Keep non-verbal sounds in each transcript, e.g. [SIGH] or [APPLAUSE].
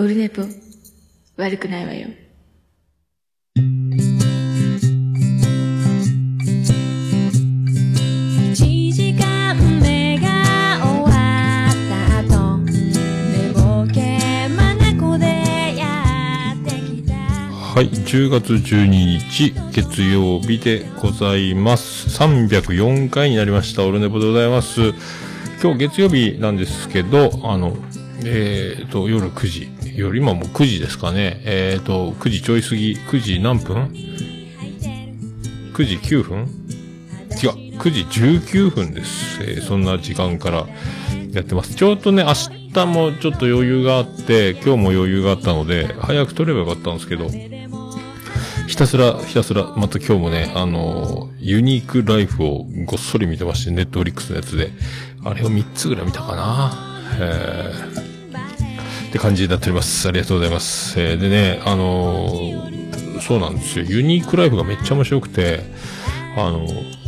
オルネポ、悪くないわよ。1時間目が終わった後寝ぼけ眼でやってきたはい、10月12日、月曜日でございます。304回になりました。オルネポでございます。今日月曜日なんですけど、あの、えーと、夜9時、夜今もう9時ですかね。えーと、9時ちょい過ぎ、9時何分 ?9 時9分？違う、9時19分です。えーそんな時間からやってます。ちょうどね、明日もちょっと余裕があって、今日も余裕があったので、早く撮ればよかったんですけど、ひたすら、ひたすら、また今日もね、あのユニークライフをごっそり見てまして、ネットフリックスのやつで、あれを3つぐらい見たかな。えーって感じになっております。ありがとうございます。えーでね、あのーそうなんですよ。ユニークライフがめっちゃ面白くて、あのー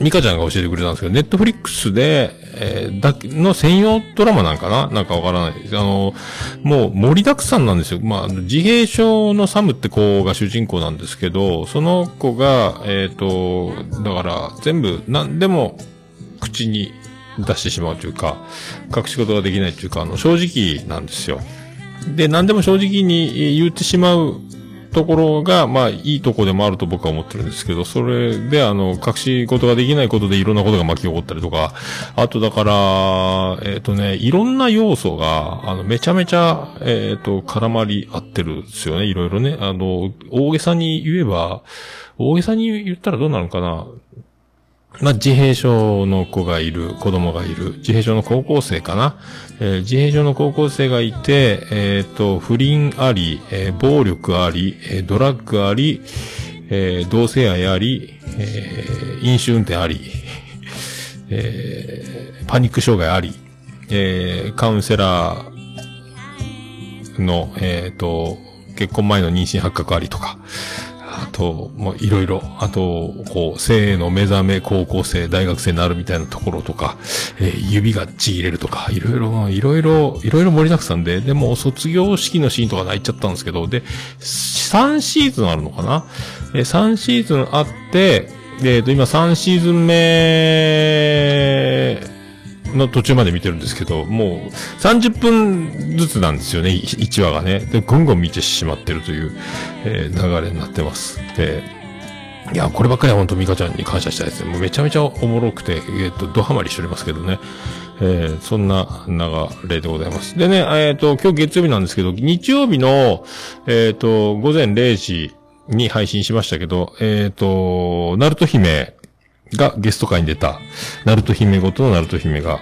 ミカちゃんが教えてくれたんですけど、ネットフリックスで、えーだけの専用ドラマなんかな？なんかわからないです。あの、もう盛りだくさんなんですよ。まあ、自閉症のサムって子が主人公なんですけど、その子が、えっ、と、だから、全部、何でも、口に出してしまうというか、隠し事ができないというか、あの、正直なんですよ。で、何でも正直に言ってしまうところが、まあ、いいとこでもあると僕は思ってるんですけど、それで、あの、隠し事ができないことでいろんなことが巻き起こったりとか、あとだから、えっ、とね、いろんな要素が、あの、めちゃめちゃ、えっ、と、絡まり合ってるんですよね、いろいろね。あの、大げさに言えば、大げさに言ったらどうなのかなまあ、自閉症の子がいる、子供がいる、自閉症の高校生かな、えー自閉症の高校生がいて、えっ、と、不倫あり、えー暴力あり、えドラッグあり、え同性愛あり、え飲酒運転あり、[LAUGHS] えパニック障害あり、えカウンセラーの、えっ、と、結婚前の妊娠発覚ありとか、あと、もういろいろ、あと、こう、性の目覚め、高校生、大学生になるみたいなところとか、えー指がちぎれるとか、いろいろ、いろいろ、いろいろ盛りだくさんで、でも、卒業式のシーンとか泣いちゃったんですけど、で、3シーズンあるのかな？え、3シーズンあって、えっ、と、今3シーズン目の途中まで見てるんですけど、もう30分ずつなんですよね、1話がね。で、ぐんぐん見てしまってるという、えー流れになってます。で、いや、こればっかりは本当ミカちゃんに感謝したいですね。もうめちゃめちゃおもろくて、えっ、と、ドハマりしておりますけどね。えーそんな流れでございます。でね、えっ、と、今日月曜日なんですけど、日曜日の、えっ、と、午前0時に配信しましたけど、えっ、と、ナルト姫がゲスト会に出た、ナルト姫ごとのナルト姫が、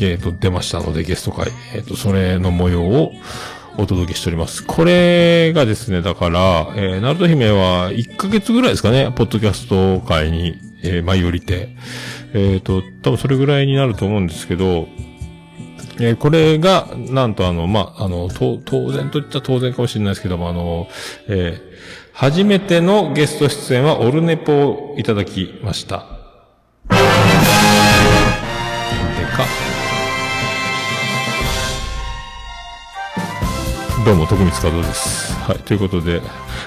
えっ、と、出ましたので、ゲスト会。えっ、と、それの模様をお届けしております。これがですね、だから、えー、ナルト姫は1ヶ月ぐらいですかね、ポッドキャスト会に、えー舞い降りて。えっ、と、多分それぐらいになると思うんですけど、えーこれが、なんとあの、まあ、あの、当然と言ったら当然かもしれないですけども、あの、えー初めてのゲスト出演はオルネポをいただきました。でか。どうも、徳光和夫です。はい、ということで、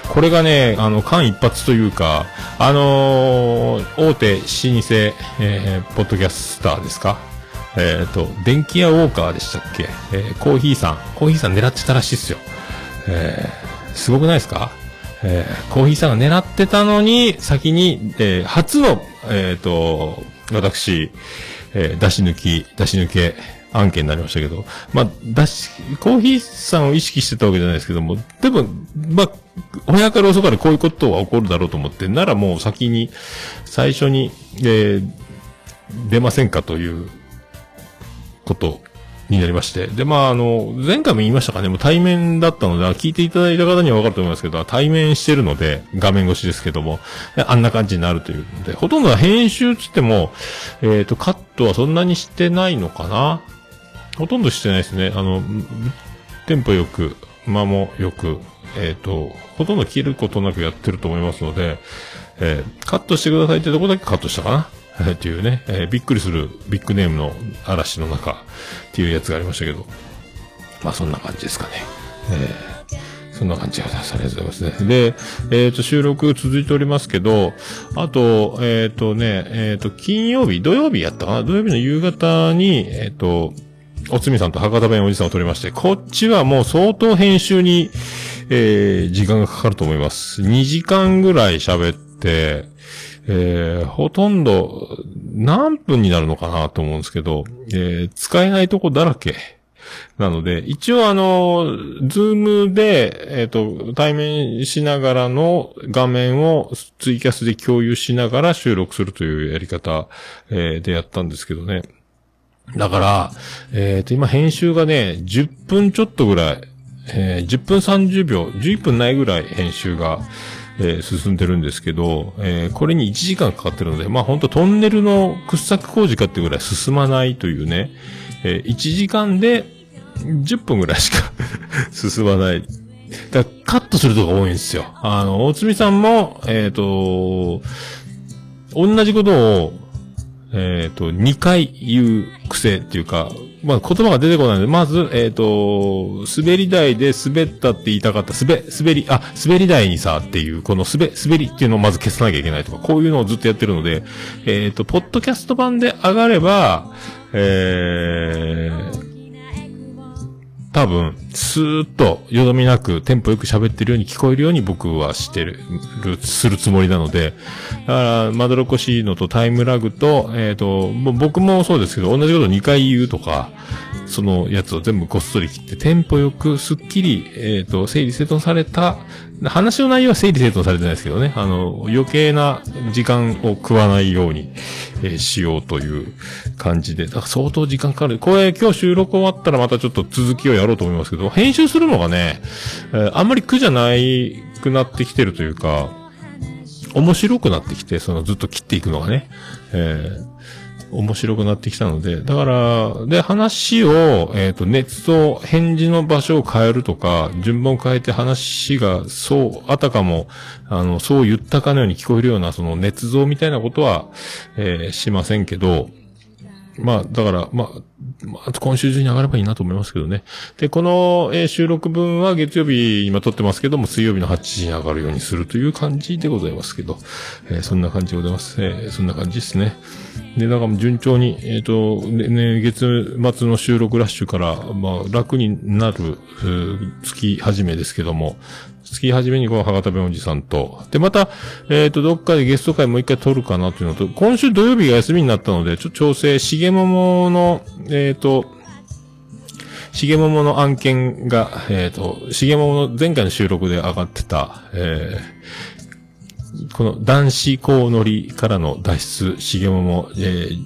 これがね、あの、間一髪というか、あのー大手、老舗、えーポッドキャスターですか？えっ、と、電気屋ウォーカーでしたっけ？えーコーヒーさん。コーヒーさん狙ってたらしいっすよ。えーすごくないですか？えーコーヒーさんが狙ってたのに、先に、えー初の、えっ、と、私、えー出し抜き、出し抜け案件になりましたけど、まあ、出し、コーヒーさんを意識してたわけじゃないですけども、でも、まあ、親から遅かれこういうことは起こるだろうと思って、ならもう先に、最初に、えー出ませんかということになりまして。で、まあ、あの、前回も言いましたかね、もう対面だったので、聞いていただいた方にはわかると思いますけど、対面してるので、画面越しですけども、あんな感じになるというので、ほとんどは編集つっても、えっ、と、カットはそんなにしてないのかなほとんどしてないですね。あの、テンポよく、間もよく、えっ、と、ほとんど切ることなくやってると思いますので、えーカットしてくださいってとこだけカットしたかなえ [LAUGHS] ーっていうね、えーびっくりするビッグネームの嵐の中っていうやつがありましたけど。まあそんな感じですかね。えーそんな感じでございます。ありがとうございますね。で、えっ、と、収録続いておりますけど、あと、えっ、とね、えっ、と、金曜日、土曜日やったかな？土曜日の夕方に、えっ、と、おつみさんと博多弁おじさんを撮りまして、こっちはもう相当編集に、えー、時間がかかると思います。2時間ぐらい喋って、えー、ほとんど、何分になるのかなと思うんですけど、えー、使えないとこだらけ。なので、一応あの、ズームで、えっ、と、対面しながらの画面をツイキャスで共有しながら収録するというやり方、えーでやったんですけどね。だから、えっ、と、今編集がね、10分ちょっとぐらい、え10分30秒、11分ないぐらい編集が、えー進んでるんですけど、えーこれに1時間かかってるので、まあ本当トンネルの掘削工事かっていうぐらい進まないというね、えー1時間で10分ぐらいしか [LAUGHS] 進まない。だからカットするとこが多いんですよ。あの、大津さんも、えっ、と、同じことを、えっ、と、2回言う癖っていうか、まあ言葉が出てこないので、まず、えっ、と、滑り台で滑ったって言いたかった、滑、滑り、あ、滑り台にさっていう、この滑、滑りっていうのをまず消さなきゃいけないとか、こういうのをずっとやってるので、えっ、と、ポッドキャスト版で上がれば、えー、多分、スーッと、よどみなく、テンポよく喋ってるように聞こえるように僕はしてる、するつもりなので、だから、まどろこしいのとタイムラグと、えっ、と、もう僕もそうですけど、同じこと2回言うとか、そのやつを全部こっそり切って、テンポよく、すっきり、えっ、と、整理整頓された、話の内容は整理整頓されてないですけどね、あの、余計な時間を食わないように、えーしようという感じで、だから相当時間かかる。これ今日収録終わったらまたちょっと続きをやろうと思いますけど、編集するのがね、えあんまり苦じゃないくなってきてるというか、面白くなってきて、そのずっと切っていくのがね、えー面白くなってきたので、だから、で、話を、えっ、と、熱と返事の場所を変えるとか、順番を変えて話が、そう、あたかも、あの、そう言ったかのように聞こえるような、その、捏造みたいなことは、えーしませんけど、まあ、だから、まあ、まあ、今週中に上がればいいなと思いますけどね。で、この、えー収録分は月曜日、今撮ってますけども、水曜日の8時に上がるようにするという感じでございますけど、えーそんな感じでございます。えーそんな感じですね。で、なんかもう順調に、えっ、と、ね、月末の収録ラッシュから、まあ、楽になる、月始めですけども、月始めにこの博多弁おじさんと、で、また、えっ、と、どっかでゲスト会もう一回撮るかなというのと、今週土曜日が休みになったので、ちょっと調整、しげももの、えっ、と、しげももの案件が、えっ、と、しげももの前回の収録で上がってた、えーこの男子高乗りからの脱出、しげもも、えー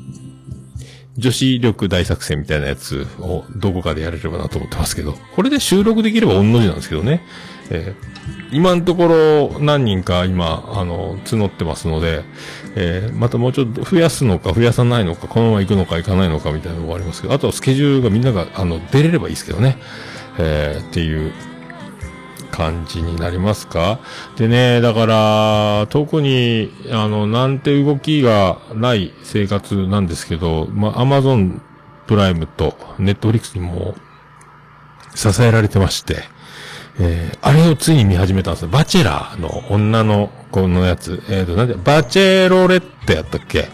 女子力大作戦みたいなやつをどこかでやれればなと思ってますけど、これで収録できれば御の字なんですけどね。えー今のところ何人か今、あの、募ってますので、えーまたもうちょっと増やすのか増やさないのか、このまま行くのか行かないのかみたいなのがありますけど、あとはスケジュールがみんなが、あの、出れればいいですけどね。えーっていう感じになりますか？でね、だから、特に、あの、なんて動きがない生活なんですけど、ま、アマゾンプライムとネットフリックスにも支えられてまして、えーあれをついに見始めたんですよ。バチェラーの女の子のやつ。えっ、と、なんで、バチェロレッテやったっけ？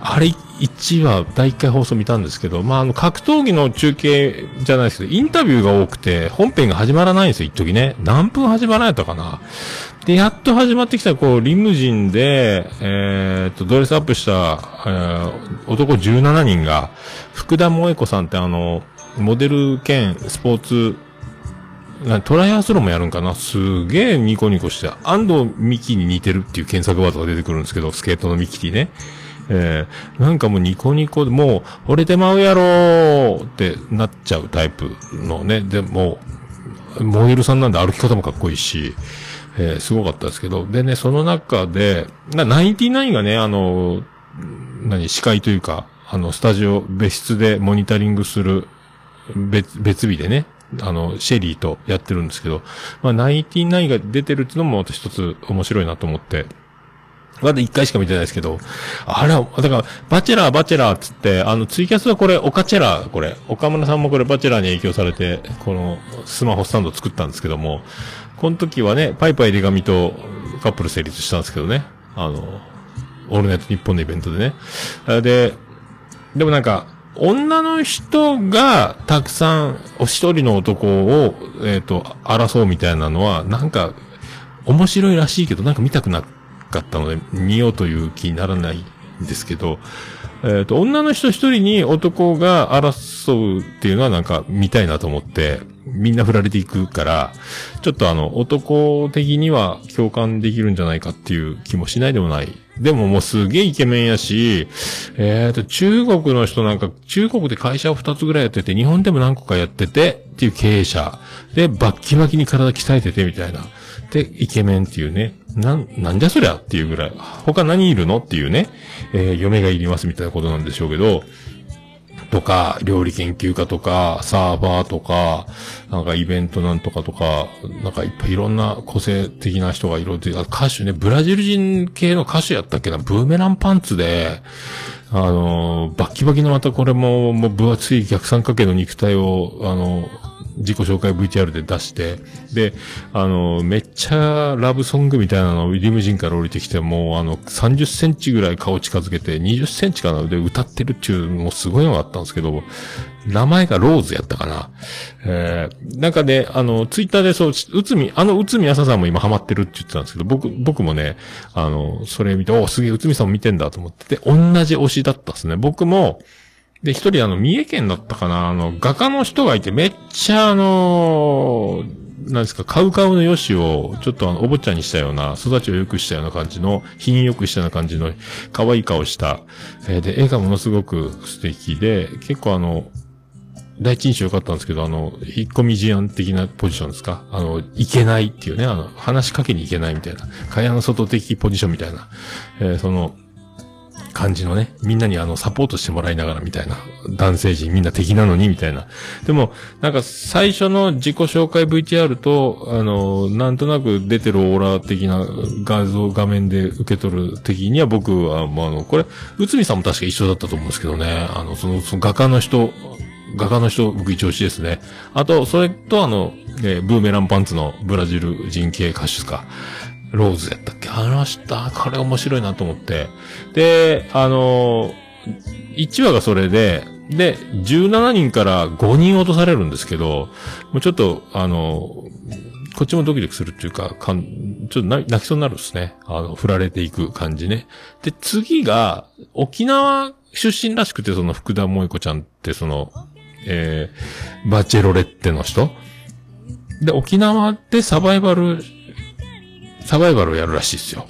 あれ、1話、第1回放送見たんですけど、まあ、あの、格闘技の中継じゃないですけど、インタビューが多くて、本編が始まらないんですよ、一時ね。何分始まらないとかな。で、やっと始まってきた、こう、リムジンで、えっと、ドレスアップした、えー男17人が、福田萌子さんってあの、モデル兼スポーツトライアスロンもやるんかなすげえニコニコして、安藤美希に似てるっていう検索ワードが出てくるんですけど、スケートのミキティね。えー、なんかもうニコニコで、もう、惚れてまうやろーってなっちゃうタイプのね。でも、モデルさんなんで歩き方もかっこいいし、えーすごかったですけど。でね、その中で、な、ナインティナインがね、あの、何、司会というか、あの、スタジオ、別室でモニタリングする、別、別日でね、あの、シェリーとやってるんですけど、まあ、ナインティナインが出てるっていうのもまた一つ面白いなと思って、まだ一回しか見てないですけど、あれは、だから、バチェラー、バチェラーっつって、あの、ツイキャスはこれ、オカチェラー、これ、岡村さんもこれ、バチェラーに影響されて、この、スマホスタンド作ったんですけども、この時はね、パイパイデガミとカップル成立したんですけどね、あの、オールナイトニッポンのイベントでね。で、でもなんか、女の人がたくさん、お一人の男を、えっ、と、争うみたいなのは、なんか、面白いらしいけど、なんか見たくなってかったので、見ようという気にならないんですけど、えっ、と、女の人一人に男が争うっていうのはなんか見たいなと思って、みんな振られていくから、ちょっとあの、男的には共感できるんじゃないかっていう気もしないでもない。でももうすげえイケメンやし、えっ、と、中国の人なんか、中国で会社を二つぐらいやってて、日本でも何個かやってて、っていう経営者。で、バッキバキに体鍛えててみたいな。で、イケメンっていうね。な、なんじゃそりゃっていうぐらい。他何いるのっていうね。えー嫁がいりますみたいなことなんでしょうけど、とか、料理研究家とか、サーバーとか、なんかイベントなんとかとか、なんかいっぱいいろんな個性的な人がいろいろ、歌手ね、ブラジル人系の歌手やったっけな、ブーメランパンツで、あの、バッキバキのまたこれも、もう分厚い逆三角形の肉体を、あの自己紹介 VTR で出して、で、あの、めっちゃラブソングみたいなのをリムジンから降りてきて、もうあの、30センチぐらい顔近づけて、20センチかなで歌ってるっていう、もうすごいのがあったんですけど、名前がローズやったかな。えー、なんかね、あの、ツイッターでそう、うつみ、あのうつみやささんも今ハマってるって言ってたんですけど、僕、僕もね、あの、それ見て、おすげえ、うつみさんも見てんだと思ってて、同じ推しだったですね。僕も、で、一人あの、三重県だったかな。あの、画家の人がいて、めっちゃあのなんですか、カウカウのヨシを、ちょっとあの、お坊ちゃんにしたような、育ちを良くしたような感じの、品良くしたような感じの、可愛い顔した、えーで、絵がものすごく素敵で、結構あの、第一印象良かったんですけど、あの、引っ込み思案的なポジションですか？あの、いけないっていうね、あの、話しかけにいけないみたいな、蚊帳の外的ポジションみたいな、えーその、感じのね、みんなにあの、サポートしてもらいながらみたいな、男性陣みんな敵なのにみたいな。でも、なんか最初の自己紹介 VTR と、あの、なんとなく出てるオーラ的な画像、画面で受け取る的には僕は、もうあの、これ、内海さんも確か一緒だったと思うんですけどね、あの、その、その画家の人、画家の人、僕一押しですね。あと、それとあの、えーブーメランパンツのブラジル人系歌手か。ローズやったっけ？あの人、これ面白いなと思って。で、あのー、1話がそれで、で、17人から5人落とされるんですけど、もうちょっと、あのー、こっちもドキドキするっていうか、かん、ちょっと泣泣きそうになるんですね。あの、振られていく感じね。で、次が、沖縄出身らしくて、その福田萌子ちゃんって、その、えー、バチェロレッテの人で、沖縄でサバイバルサバイバルをやるらしいですよ。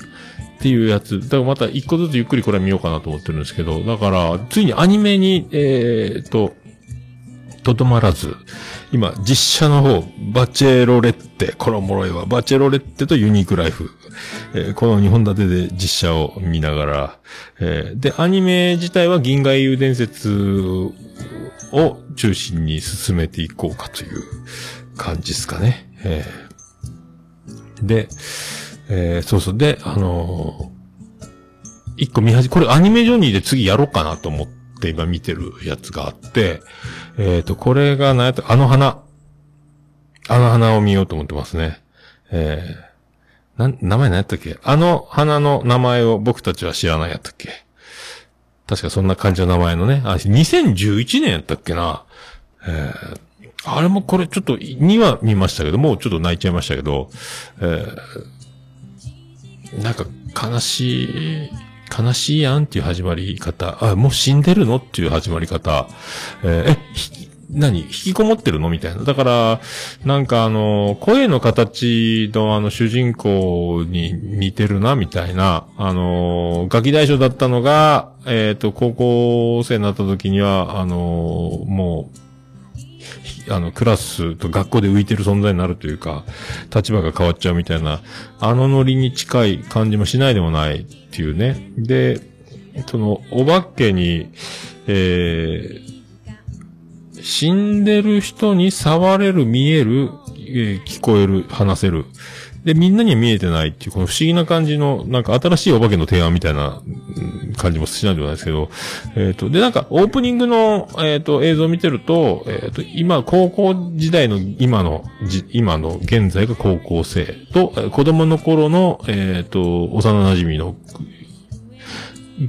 っていうやつ。だからまた一個ずつゆっくりこれ見ようかなと思ってるんですけど、だから、ついにアニメに、えー、と、とどまらず、今、実写の方、バチェロレッテ、これおもろいわ。バチェロレッテとユニークライフ。えーこの2本立てで実写を見ながら、えーで、アニメ自体は銀河英雄伝説を中心に進めていこうかという感じですかね。えーで、えーそうそう。で、あのー一個見始め、これアニメジョニーで次やろうかなと思って今見てるやつがあって、えっ、と、これが何やった、あの花。あの花を見ようと思ってますね。えー、な、名前何やったっけ？あの花の名前を僕たちは知らないやったっけ？確かそんな感じの名前のね。あ、2011年やったっけな？えーあれもこれちょっと2話見ましたけど、もうちょっと泣いちゃいましたけど、えーなんか悲しい、悲しいやんっていう始まり方、あ、もう死んでるのっていう始まり方、ええ、ひ何？引きこもってるのみたいな。だから、なんかあの、声の形のあの主人公に似てるな、みたいな。あの、ガキ大将だったのが、えっ、と、高校生になった時には、あの、もう、あの、クラスと学校で浮いてる存在になるというか、立場が変わっちゃうみたいな、あのノリに近い感じもしないでもないっていうね。で、その、お化けに、えー死んでる人に触れる、見える、えー聞こえる、話せるで、みんなには見えてないっていう、この不思議な感じの、なんか新しいお化けの提案みたいな感じもしないでもないですけど、えっ、と、で、なんか、オープニングの、えっ、と、映像を見てると、えっ、と、今、高校時代の、今の、じ、今の、現在が高校生と、子供の頃の、えっ、と、幼馴染の、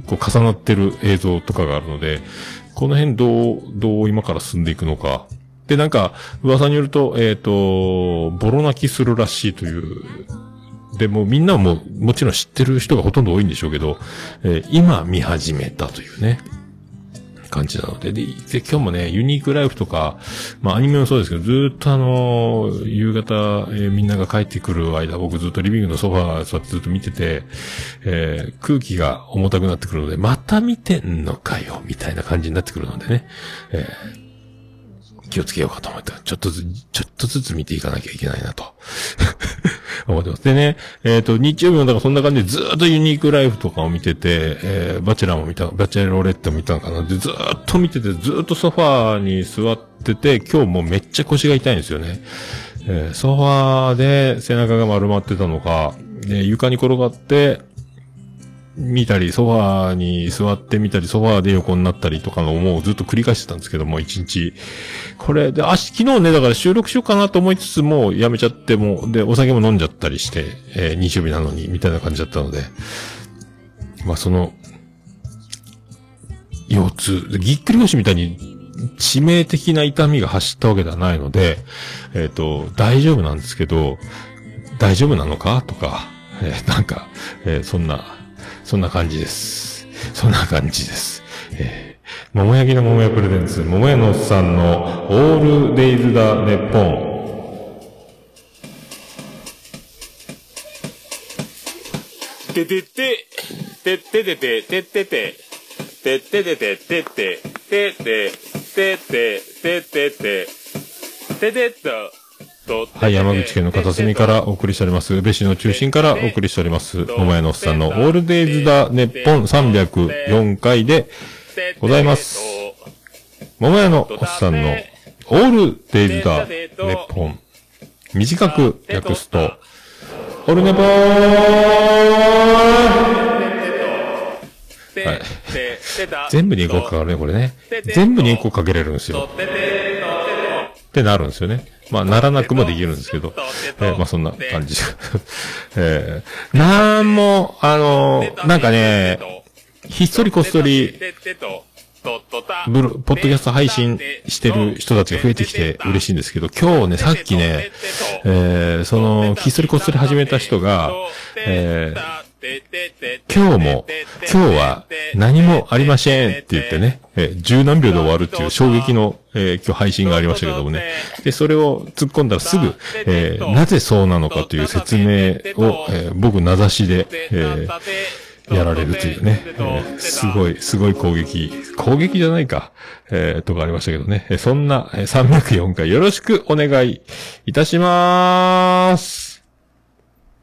こう、重なってる映像とかがあるので、この辺どう、どう今から進んでいくのか。で、なんか、噂によると、えっ、と、ボロ泣きするらしいという、でもみんなももちろん知ってる人がほとんど多いんでしょうけど、えー今見始めたというね、感じなので、で、で今日もね、ユニークライフとか、まあアニメもそうですけど、ずっとあのー夕方、えーみんなが帰ってくる間、僕ずっとリビングのソファー座ってずっと見てて、えー空気が重たくなってくるので、また見てんのかよ、みたいな感じになってくるのでね、えー気をつけようかと思って、ちょっとずつ、ちょっとずつ見ていかなきゃいけないなと。[LAUGHS] 思ってます。でね、えっ、と、日曜日もだからそんな感じでずーっとユニークライフとかを見てて、えーバチェラーも見た、バチェロレッテも見たのかなで、ずーっと見てて、ずーっとソファーに座ってて、今日もうめっちゃ腰が痛いんですよね。えーソファーで背中が丸まってたのか、で床に転がって、見たり、ソファーに座ってみたり、ソファーで横になったりとかのをもうずっと繰り返してたんですけども、一日。これで、あ、昨日ね、だから収録しようかなと思いつつも、やめちゃっても、で、お酒も飲んじゃったりして、えー日曜日なのに、みたいな感じだったので、まあ、その、腰痛、ぎっくり腰みたいに致命的な痛みが走ったわけではないので、えっ、と、大丈夫なんですけど、大丈夫なのか？とか、えーなんか、えそんな、そんな感じです。そんな感じです。えー、桃焼きの桃屋プレゼンツ、桃屋のおっさんのオールデイズだネッポン。ててて、てっててて、てってて、てっててて、てて、てて、てて、ててて、ててっと、はい、山口県の片隅からお送りしております。宇部市の中心からお送りしております。桃屋のおっさんのオールデイズだネッポン304回でございます。桃屋のおっさんのオールデイズだネッポン。短く訳すと、オルネポーはい。全部にエコーかかるね、これね。全部にエコーかけれるんですよ。ってなるんですよね。まあ、ならなくもできるんですけど。えーまあ、そんな感じ。[LAUGHS] えーなんも、あのーなんかね、ひっそりこっそり、ブロ、ポッドキャスト配信してる人たちが増えてきて嬉しいんですけど、今日ね、さっきね、えーその、ひっそりこっそり始めた人が、えー今日も、今日は何もありませんって言ってね、えー十何秒で終わるっていう衝撃の、えー今日配信がありましたけどもね。で、それを突っ込んだらすぐ、えーなぜそうなのかという説明を、えー僕名指しで、えーやられるというね、えーすごい、すごい攻撃、攻撃じゃないか、えーとかありましたけどね。そんな、304回よろしくお願いいたしまーす。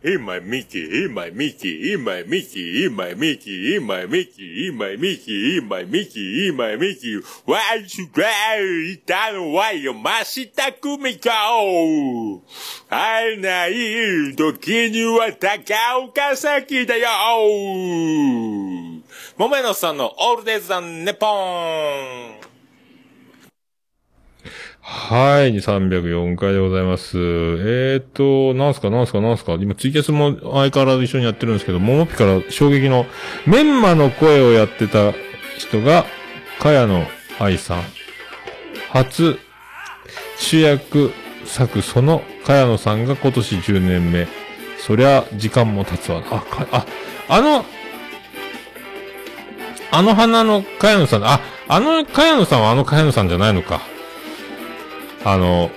In my Mickey, in my Mickey, in my Mickey, in my Mickey, in my Mickey, in my Mickey, in my Mickey, in my Mickey. Why you cry? いたのはよ、ましたくみこ。会えない時には高岡崎だよ。桃屋のさんのオールデイズ・ザ・ネポン。はい、304回でございます。えーと、なんすかなんすかなんすか今ツイキャスも相変わらず一緒にやってるんですけど、モモピから衝撃のメンマの声をやってた人が、茅野愛さん。初主役作その茅野さんが今年10年目。そりゃ、時間も経つわ。あ、か、あ、あの、あの花の茅野さん、あ、あの茅野さんはあの茅野さんじゃないのか。あの、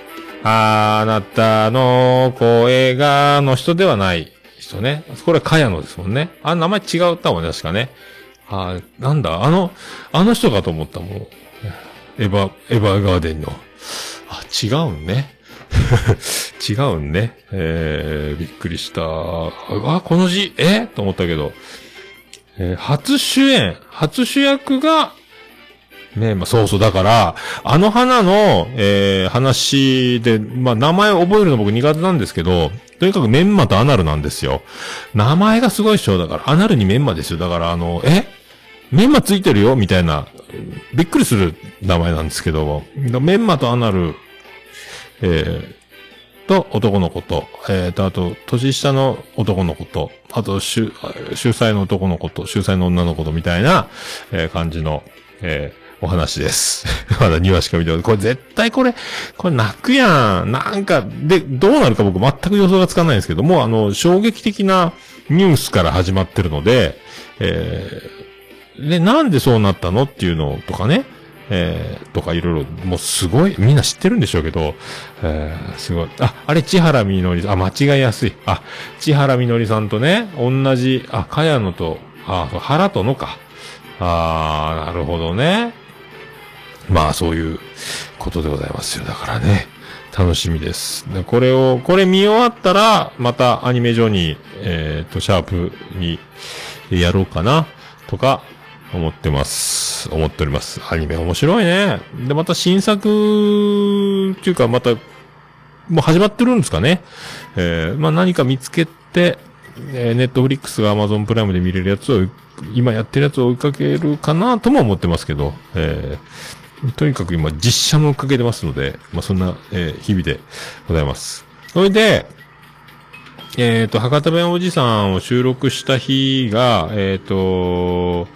あなたの声がの人ではない人ね。これは茅野ですもんね。あ、名前違ったもんね、確かね。あなんだ、あの、あの人かと思ったもん。エヴァ、エヴァガーデンの。あ、違うんね。[LAUGHS] 違うんね。えー、びっくりした。あ、この字、え？と思ったけど、えー初主演、初主役が、ねまあ、そうそう、だから、あの花の、えー、話で、まあ、名前を覚えるの僕苦手なんですけど、とにかくメンマとアナルなんですよ。名前がすごいでしょだから、アナルにメンマですよ。だから、あの、え？メンマついてるよ？みたいな、びっくりする名前なんですけど、メンマとアナル、えー、と、男の子と、えーと、あと、年下の男の子と、あと、秀、秀才の男の子と、秀才の女の子と、みたいな、えー感じの、えーお話です。[LAUGHS] まだ2話しか見てない。これ絶対これ、これ泣くやん。なんか、で、どうなるか僕全く予想がつかないんですけども、あの、衝撃的なニュースから始まってるので、えーで、なんでそうなったのっていうのとかね、えー、とかいろいろ、もうすごい、みんな知ってるんでしょうけど、えー、すごい。あ、あれ、千原みのり、あ、間違いやすい。あ、千原みのりさんとね、同じ、あ、かやのと、あ、原とのか。あー、なるほどね。まあ、そういうことでございますよ。だからね、楽しみです。でこれを、これ見終わったら、またアニメ上に、えっ、と、シャープにやろうかな、とか、思ってます。思っております。アニメ面白いね。で、また新作、っていうか、また、もう始まってるんですかね。えーまあ何か見つけて、えーネットフリックスが Amazon プライムで見れるやつを、今やってるやつを追いかけるかなとも思ってますけど、えーとにかく今実写もかけてますので、まあそんな、えー日々でございます。それで、えっ、と、博多弁おじさんを収録した日が、えっ、と、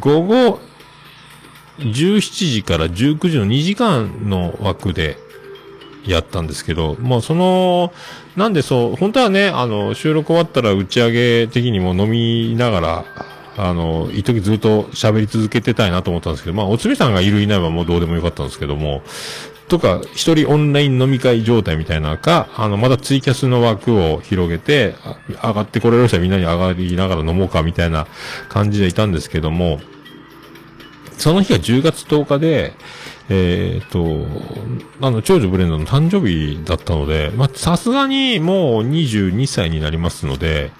午後17時から19時の2時間の枠でやったんですけど、もうその、なんでそう、本当はね、あの、収録終わったら打ち上げ的にも飲みながら、あの、一時ずっと喋り続けてたいなと思ったんですけど、まあ、おつみさんがいるいないはもうどうでもよかったんですけども、とか、一人オンライン飲み会状態みたいなのか、あの、まだツイキャスの枠を広げて、上がってこれる人はみんなに上がりながら飲もうかみたいな感じでいたんですけども、その日が10月10日で、えっ、と、あの、長女ブレンドの誕生日だったので、まあ、さすがにもう22歳になりますので、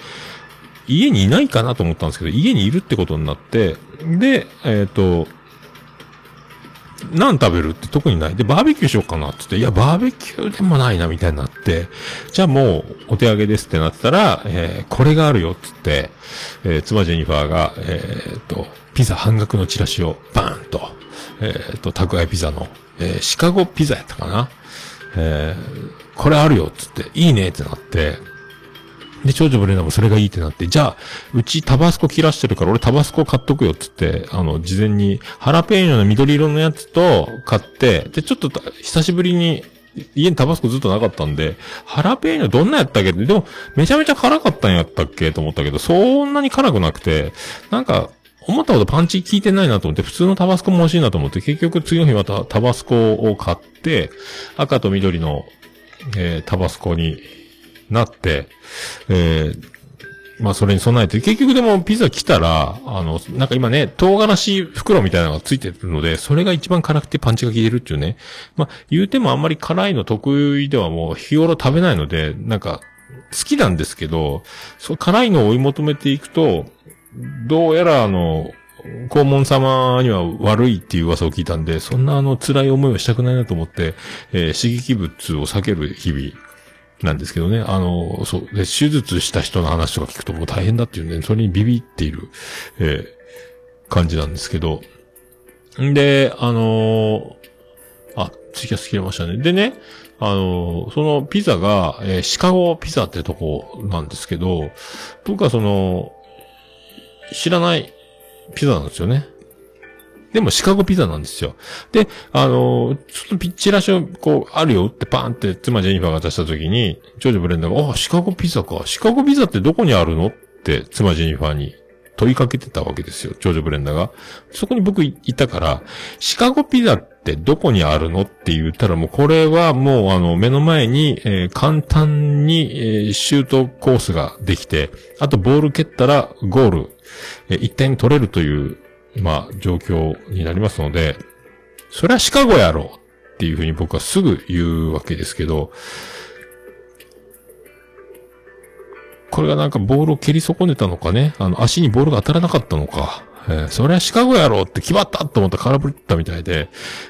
家にいないかなと思ったんですけど、家にいるってことになって、で、えっ、と、何食べるって特にない。で、バーベキューしようかなって言って、いや、バーベキューでもないな、みたいになって、じゃあもう、お手上げですってなってたら、えーこれがあるよって言って、えー妻ジェニファーが、えーっと、ピザ半額のチラシをバーンと、えーっと、宅配ピザの、えーシカゴピザやったかな。えーこれあるよって言って、いいねってなって、で、長女ブレナもそれがいいってなって、じゃあ、うちタバスコ切らしてるから俺タバスコ買っとくよって言って、あの、事前にハラペーニョの緑色のやつと買って、で、ちょっと久しぶりに家にタバスコずっとなかったんで、ハラペーニョどんなやったっけ？でも、めちゃめちゃ辛かったんやったっけ？と思ったけど、そんなに辛くなくて、なんか、思ったほどパンチ効いてないなと思って、普通のタバスコも欲しいなと思って、結局次の日またタバスコを買って、赤と緑の、えータバスコになって、えーまあそれに備えて、結局でもピザ来たら、あの、なんか今ね、唐辛子袋みたいなのがついてるので、それが一番辛くてパンチが効いてるっていうね。まあ言うてもあんまり辛いの得意ではもう日頃食べないので、なんか好きなんですけど、そう辛いのを追い求めていくと、どうやらあの、黄門様には悪いっていう噂を聞いたんで、そんなあの辛い思いをしたくないなと思って、えー刺激物を避ける日々なんですけどね。あの、そう。で、手術した人の話とか聞くともう大変だっていうんで、それにビビっている、えー感じなんですけど。んで、あのーあ、ツイキャス切れましたね。でね、あのーそのピザが、えーシカゴピザってとこなんですけど、僕はその、知らないピザなんですよね。でもシカゴピザなんですよ。で、あのーちょっとピザチラシをこう、あるよってパーンって妻ジェニファーが出した時に、長女ブレンダーが、あ、シカゴピザか。シカゴピザってどこにあるのって妻ジェニファーに問いかけてたわけですよ。長女ブレンダーが。そこに僕いたから、シカゴピザってどこにあるのって言ったらもうこれはもうあの目の前に、えー簡単に、えーシュートコースができて、あとボール蹴ったらゴール、えー一点取れるという、まあ状況になりますので、それはシカゴやろうっていうふうに僕はすぐ言うわけですけど、これがなんかボールを蹴り損ねたのかね、あの足にボールが当たらなかったのか、えーそれはシカゴやろって決まったと思ったら空振ったみたいで、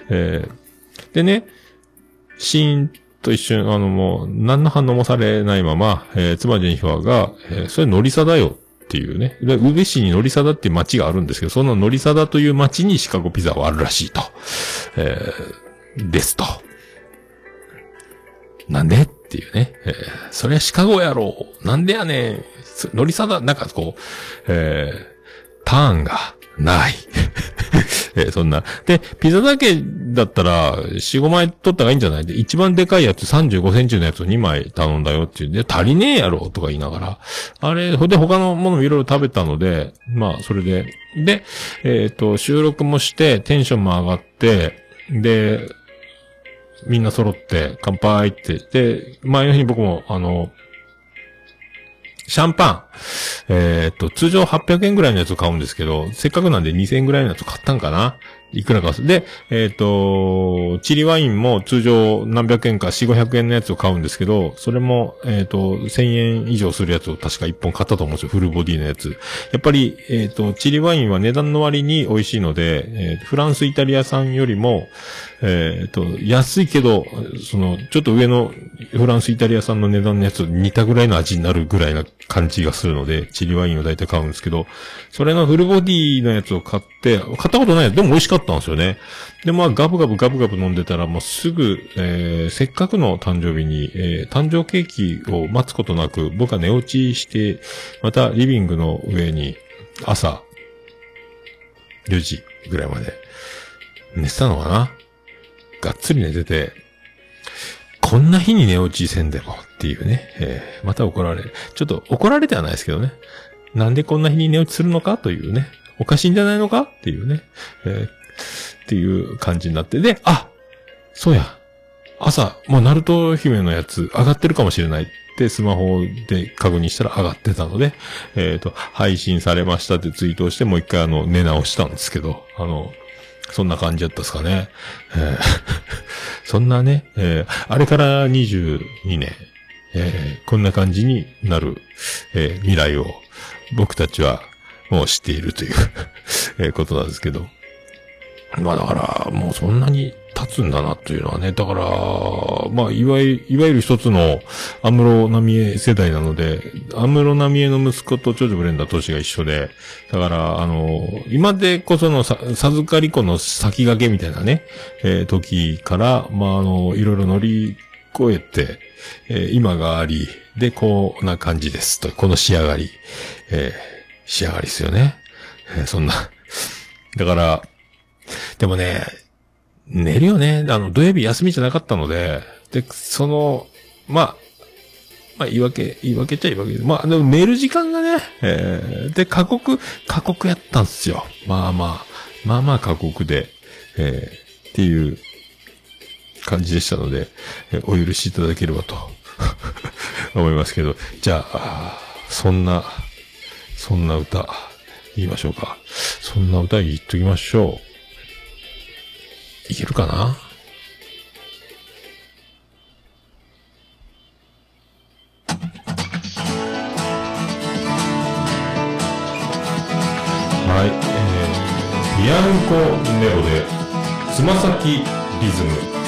えーでね、シーンと一瞬、あのもう、何の反応もされないまま、えー妻ジェニファーが、えーそれノリサだよっていうね。で、宇部市にのりさだっていう町があるんですけど、そののりさだという町にシカゴピザはあるらしいと。えーですと。なんでっていうね。えーそりゃシカゴやろなんでやねん。のりさだ、なんかこう、えーターンがない。[LAUGHS] えそんな。で、ピザだけだったら、4、5枚取った方がいいんじゃない？で、一番でかいやつ35センチのやつを2枚頼んだよっていうで、足りねえやろとか言いながら。あれ、ほんで他のものもいろいろ食べたので、まあ、それで。で、えっ、と、収録もして、テンションも上がって、で、みんな揃って、乾杯って。で、前の日に僕も、あの、シャンパン。えーっと、通常800円ぐらいのやつを買うんですけど、せっかくなんで2000円ぐらいのやつ買ったんかないくらか。で、えーっと、チリワインも通常何百円か4、500円のやつを買うんですけど、それも、えーっと、1000円以上するやつを確か1本買ったと思うんですよ。フルボディのやつ。やっぱり、えーっと、チリワインは値段の割に美味しいので、えーフランス、イタリア産よりも、えーっと、安いけど、その、ちょっと上のフランス、イタリア産の値段のやつと似たぐらいの味になるぐらいな感じがするので、チリワインを大体買うんですけど、それのフルボディのやつを買って、買ったことないやつでも美味しかったんですよね。で、まあ、ガブガブガブガブ飲んでたら、もうすぐ、えー、せっかくの誕生日に、えー、誕生ケーキを待つことなく、僕は寝落ちして、またリビングの上に、朝、4時ぐらいまで、寝てたのかながっつり寝てて、こんな日に寝落ちせんでもっていうね、えーまた怒られる。ちょっと怒られてはないですけどね。なんでこんな日に寝落ちするのかというね。おかしいんじゃないのかっていうね。えーっていう感じになって。で、あそうや。朝、もうナルト姫のやつ上がってるかもしれないってスマホで確認したら上がってたので、えっ、と、配信されましたってツイートをしてもう一回あの、寝直したんですけど、あの、そんな感じだったですかね。えー [LAUGHS] そんなね、えーあれから22年、えーこんな感じになる、え未来を僕たちはもう知っているという [LAUGHS] えことなんですけど。まあだから、もうそんなに経つんだなというのはね。だから、まあいわゆる、いわゆる一つの安室奈美恵世代なので、安室奈美恵の息子と長女ブレンダー年が一緒で、だから、あの、今でこそのさ授かり子の先駆けみたいなね、えー時から、まああの、いろいろ乗り越えて、えー今があり、で、こんな感じですと、この仕上がり、えー仕上がりですよね。えーそんな。[LAUGHS] だから、でもね、寝るよね。あの、土曜日休みじゃなかったので、で、その、まあ、まあ、言い訳、言い訳っちゃ言い訳で。まあ、でも寝る時間がね、えーで、過酷、過酷やったんすよ。まあまあ、まあまあ過酷で、えーっていう感じでしたので、えーお許しいただければと [LAUGHS] 思いますけど、じゃあ、そんな、そんな歌、言いましょうか。そんな歌言っときましょう。いけるかな？ビアンコネロで、つま先リズム。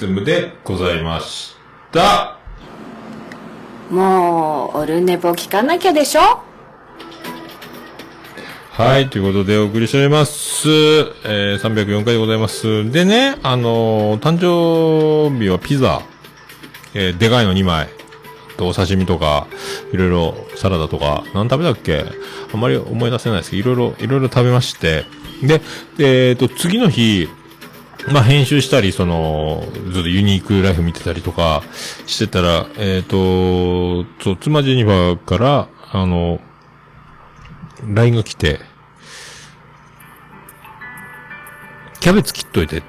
ズムでございました。もう、オルネポ聞かなきゃでしょ？はい、ということでお送りしております。えー、304回でございます。でね、あのー誕生日はピザ、えー、でかいの2枚、とお刺身とか、いろいろサラダとか、何食べたっけ？あんまり思い出せないですけど、いろいろ、いろいろ食べまして、で、えっ、と、次の日、[LAUGHS] まあ、編集したり、その、ずっとユニークライフ見てたりとかしてたら、えっ、と、そう、妻ジェニファーから、あの、LINE が来て、キャベツ切っといて、っ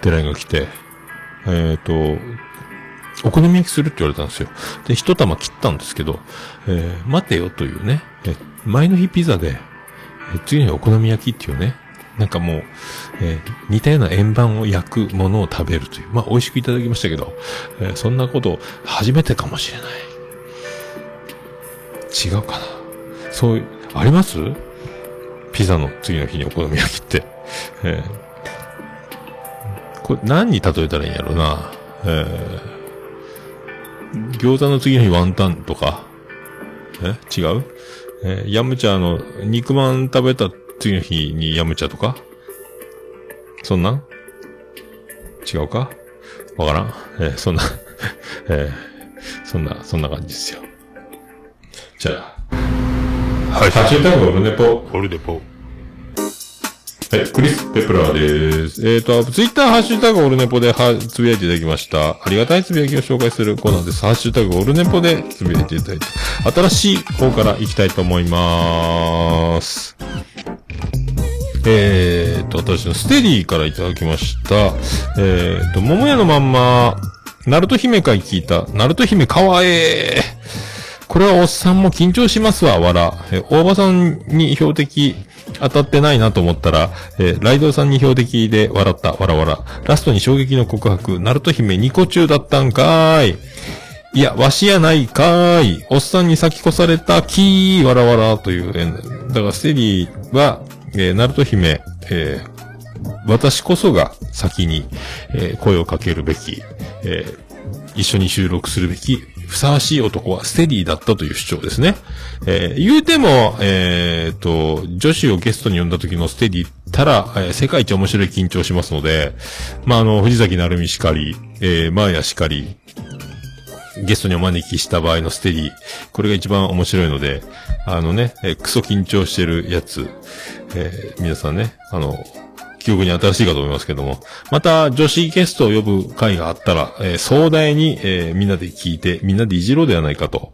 て LINE が来て、えっ、と、お好み焼きするって言われたんですよ。で、一玉切ったんですけど、えー待てよというね、え前の日ピザで、え次の日お好み焼きっていうね、なんかもう、えー似たような円盤を焼くものを食べるという。まあ、美味しくいただきましたけど、えーそんなこと初めてかもしれない。違うかな。そういう、あります？ピザの次の日にお好み焼きって。えーこれ何に例えたらいいんやろうな。えー餃子の次の日ワンタンとか？え？違う？えーヤムチャの肉まん食べた次の日に辞めちゃうとか？そんなん？違うか？わからん。えーそんな、[LAUGHS] えーそんな、そんな感じですよ。じゃあ。はい、ハッシュタグオルネポ。オルネポ。はい、クリス・ペプラーです。えっ、と、ツイッターハッシュタグオルネポではつぶやいていただきました。ありがたいつぶやきを紹介するコーナーです。ハッシュタグオルネポでつぶやいていただいて、新しい方から行きたいと思います。えーと、私のステディからいただきました。えーと、桃屋のまんま、ナルト姫会聞いた。ナルト姫かわえー。これはおっさんも緊張しますわ、わら。え大場さんに標的当たってないなと思ったら、えーライドさんに標的で笑った、わらわら。ラストに衝撃の告白、ナルト姫2個中だったんかーい。いや、わしやないかーい。おっさんに先越されたきー、わらわらという、えーだからステディは、えーナルト姫、えー私こそが先に、えー声をかけるべき、えー一緒に収録するべき、ふさわしい男はステディだったという主張ですね。えー言うても、えーと、女子をゲストに呼んだ時のステディたら、えー世界一面白い緊張しますので、まあ、あの、藤崎成美しかり、えー、マーヤしかり、ゲストにお招きした場合のステディ、これが一番面白いので、あのね、えークソ緊張してるやつ、えー皆さんね、あの、記憶に新しいかと思いますけども、また女子ゲストを呼ぶ会があったら、えー壮大に、えーみんなで聞いて、みんなでいじろうではないかと、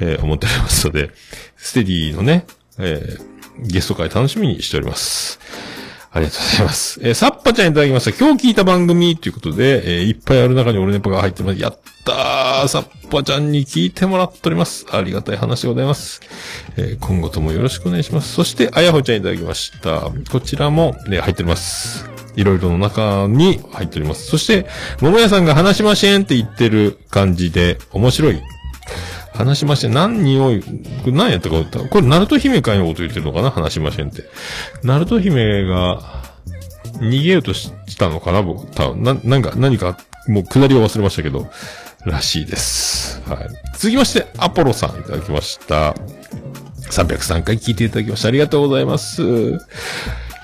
えー思っておりますので、ステディのね、えーゲスト会楽しみにしております。ありがとうございます。えー、サッパちゃんいただきました。今日聞いた番組ということで、えーいっぱいある中に俺ネポが入ってます。やったーサッパちゃんに聞いてもらっております。ありがたい話でございます。えー今後ともよろしくお願いします。そして、あやほちゃんいただきました。こちらも、ね、入っております。いろいろの中に入っております。そして、桃屋さんが話しませんって言ってる感じで、面白い。話しません。何を、これ何やったか歌これ、ナルト姫会のこと言ってるのかな話しませんって。ナルト姫が、逃げようとしたのかな僕、多分な、なんか、何か、もう下りを忘れましたけど、らしいです。はい。続きまして、アポロさんいただきました。303回聞いていただきましてありがとうございます。よ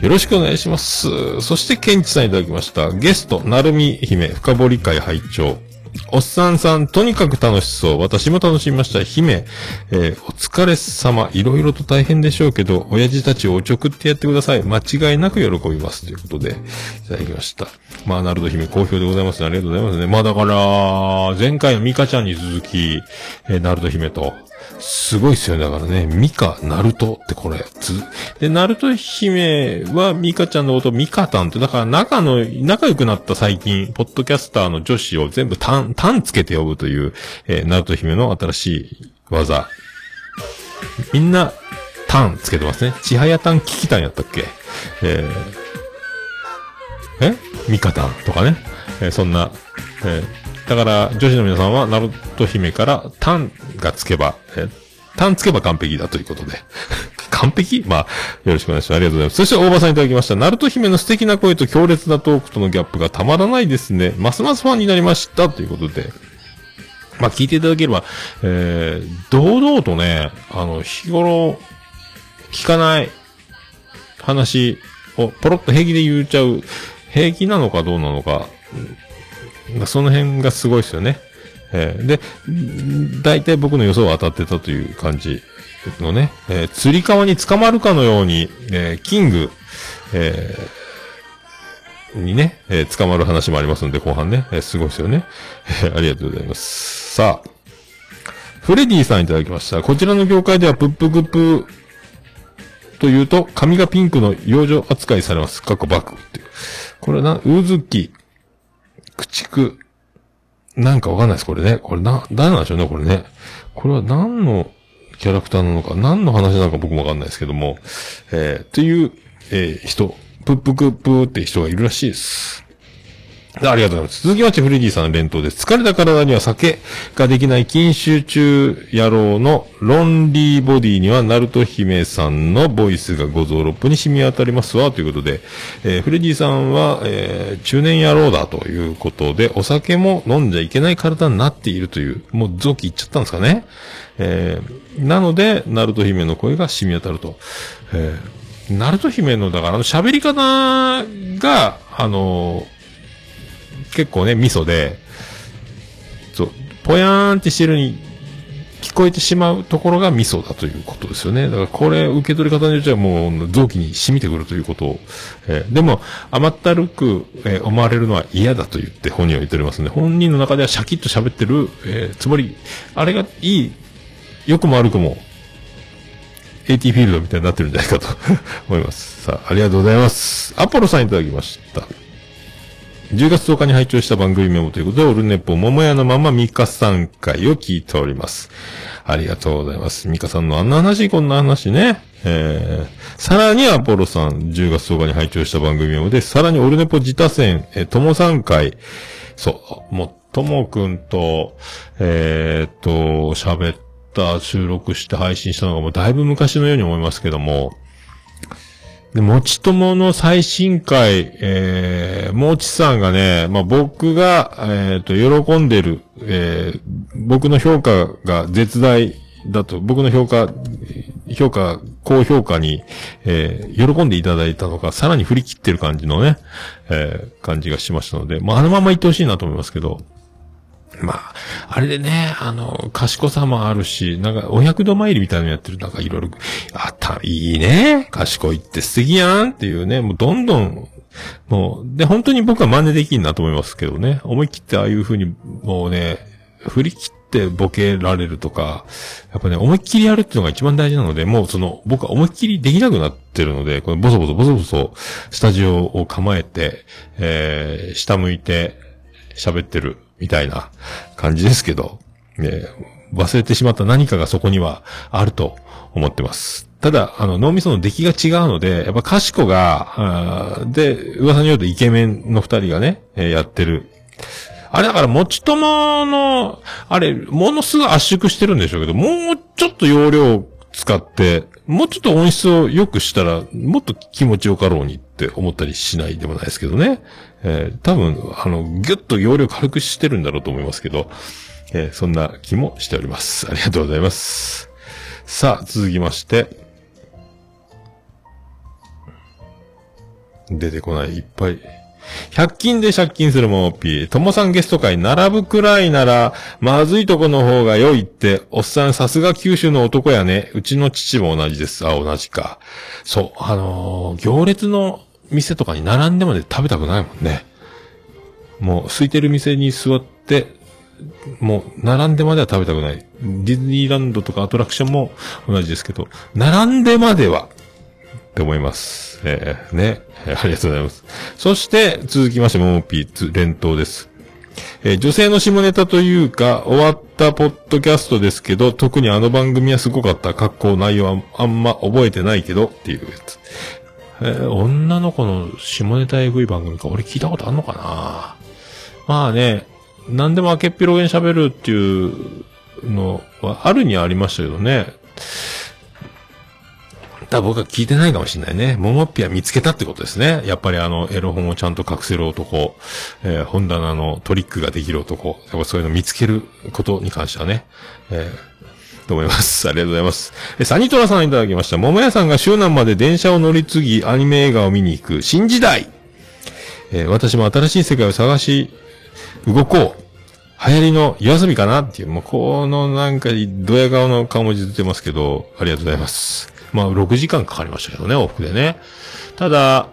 ろしくお願いします。そして、ケンチさんいただきました。ゲスト、なるみ姫、深掘り会拝聴おっさんさん、とにかく楽しそう。私も楽しみました。姫、えーお疲れ様。いろいろと大変でしょうけど、親父たちをおちょくってやってください。間違いなく喜びます。ということで、いただきました。まあ、なると姫、好評でございます。ありがとうございますね。まあ、だから、前回のミカちゃんに続き、えーナルト姫と、すごいっすよね。だからね、ミカ、ナルトってこれ、つ、で、ナルト姫はミカちゃんのことミカタンって、だから仲の、仲良くなった最近、ポッドキャスターの女子を全部タン、タンつけて呼ぶという、えーナルト姫の新しい技。みんな、タンつけてますね。ちはやタンキキタンやったっけ？えー、え？ミカタンとかね。えーそんな、えーだから、女子の皆さんは、ナルト姫から、タンがつけば、えタンつけば完璧だということで。[LAUGHS] 完璧？まあ、よろしくお願いします。ありがとうございます。そして、大場さんいただきました。ナルト姫の素敵な声と強烈なトークとのギャップがたまらないですね。ますますファンになりました。ということで。まあ、聞いていただければ、えー、堂々とね、あの、日頃、聞かない話をポロッと平気で言っちゃう、平気なのかどうなのか、その辺がすごいですよね。えーで、大体僕の予想は当たってたという感じのね、えー釣り革に捕まるかのように、えーキング、えーにね、えー捕まる話もありますので、後半ね、えーすごいですよね。えーありがとうございます。さあ、フレディさんいただきました。こちらの業界ではプップグップというと、髪がピンクの養女扱いされます。過去バックっていう。これはな、うず駆逐、なんかわかんないです、これね。これな、誰なんでしょうね、これね。これは何のキャラクターなのか、何の話なのか僕もわかんないですけども、えー、という、えー、人、プップクップって人がいるらしいです。ありがとうございます。続きまして、フレディさんの連投です。疲れた体には酒ができない禁酒中野郎のロンリーボディには、ナルト姫さんのボイスが五臓六腑に染み当たりますわ、ということで、えーフレディさんは、えー中年野郎だということで、お酒も飲んじゃいけない体になっているという、もう臓器いっちゃったんですかね。えーなので、ナルト姫の声が染み当たると。えーナルト姫の、だから、喋り方が、あの結構ね、味噌で、そう、ぽやーんってしてるに聞こえてしまうところが味噌だということですよね。だからこれ受け取り方によってはもう臓器に染みてくるということを、えーでも甘ったるく、えー思われるのは嫌だと言って本人は言っておりますので、本人の中ではシャキッと喋ってる、えーつもり、あれがいい、良くも悪くも、AT フィールドみたいになってるんじゃないかと思います。さあ、ありがとうございます。アポロさんいただきました。10月10日に拝聴した番組メモということで、オルネポ桃屋のままミカさん会を聞いております。ありがとうございます。ミカさんのあんな話、こんな話ね。えー、さらにアポロさん、10月10日に拝聴した番組メモで、さらにオルネポ自他戦、えー、ともさん会、そう、もう、ともくんと、えーっと、喋った、収録して配信したのがもうだいぶ昔のように思いますけども、で、もちともの最新回、えー、もちさんがね、まあ、僕が、えっ、と、喜んでる、えー、僕の評価が絶大だと、僕の評価、評価、高評価に、えー、喜んでいただいたのか、さらに振り切ってる感じのね、えー、感じがしましたので、まあ、あのまま言ってほしいなと思いますけど、まあ、あれでね、あの、賢さもあるし、なんか、お百度参りみたいなのやってる、なんかいろいろ、あった、いいね、賢いって素敵やんっていうね、もうどんどん、もう、で、本当に僕は真似できんなと思いますけどね、思い切ってああいう風に、もうね、振り切ってボケられるとか、やっぱね、思いっきりやるっていうのが一番大事なので、もうその、僕は思いっきりできなくなってるので、このボソボソボソボソ、スタジオを構えて、えー、下向いて、喋ってる、みたいな感じですけど、ね、忘れてしまった何かがそこにはあると思ってます。ただ、あの、脳みその出来が違うので、やっぱ賢が、あーで、噂によるとイケメンの二人がね、えーやってる。あれだから、もちともの、あれ、ものすごい圧縮してるんでしょうけど、もうちょっと容量使って、もうちょっと音質を良くしたら、もっと気持ちよかろうにって思ったりしないでもないですけどね。えー多分、あの、ぎゅっと容量軽くしてるんだろうと思いますけど、えーそんな気もしております。ありがとうございます。さあ、続きまして。出てこない、いっぱい。100均で借金するももぴー。ともさんゲスト会並ぶくらいなら、まずいとこの方が良いって、おっさんさすが九州の男やね。うちの父も同じです。あ、同じか。そう、あのー行列の店とかに並んでまで食べたくないもんね。もう、空いてる店に座って、もう、並んでまでは食べたくない。ディズニーランドとかアトラクションも同じですけど、並んでまでは、って思います。えーね、ありがとうございます。そして、続きまして、ももぴーつ連投です。えー女性の下ネタというか、終わったポッドキャストですけど、特にあの番組はすごかった。格好内容はあんま覚えてないけど、っていうやつ。えー女の子の下ネタエグい番組か、俺聞いたことあんのかな？まあね、何でも明けっぴろげに喋るっていうのはあるにはありましたけどね。だ僕は聞いてないかもしれないね。モモッピは見つけたってことですね。やっぱりあの、エロ本をちゃんと隠せる男、えー本棚のトリックができる男、やっぱそういうの見つけることに関してはね、えーと思います。[LAUGHS] ありがとうございます。え、サニトラさんいただきました。桃屋さんが周南まで電車を乗り継ぎ、アニメ映画を見に行く、新時代えー私も新しい世界を探し、動こう。流行りの夜遊びかなっていう、もうこのなんか、ドヤ顔の顔文字出てますけど、ありがとうございます。まあ、6時間かかりましたけどね、往復でね。ただ、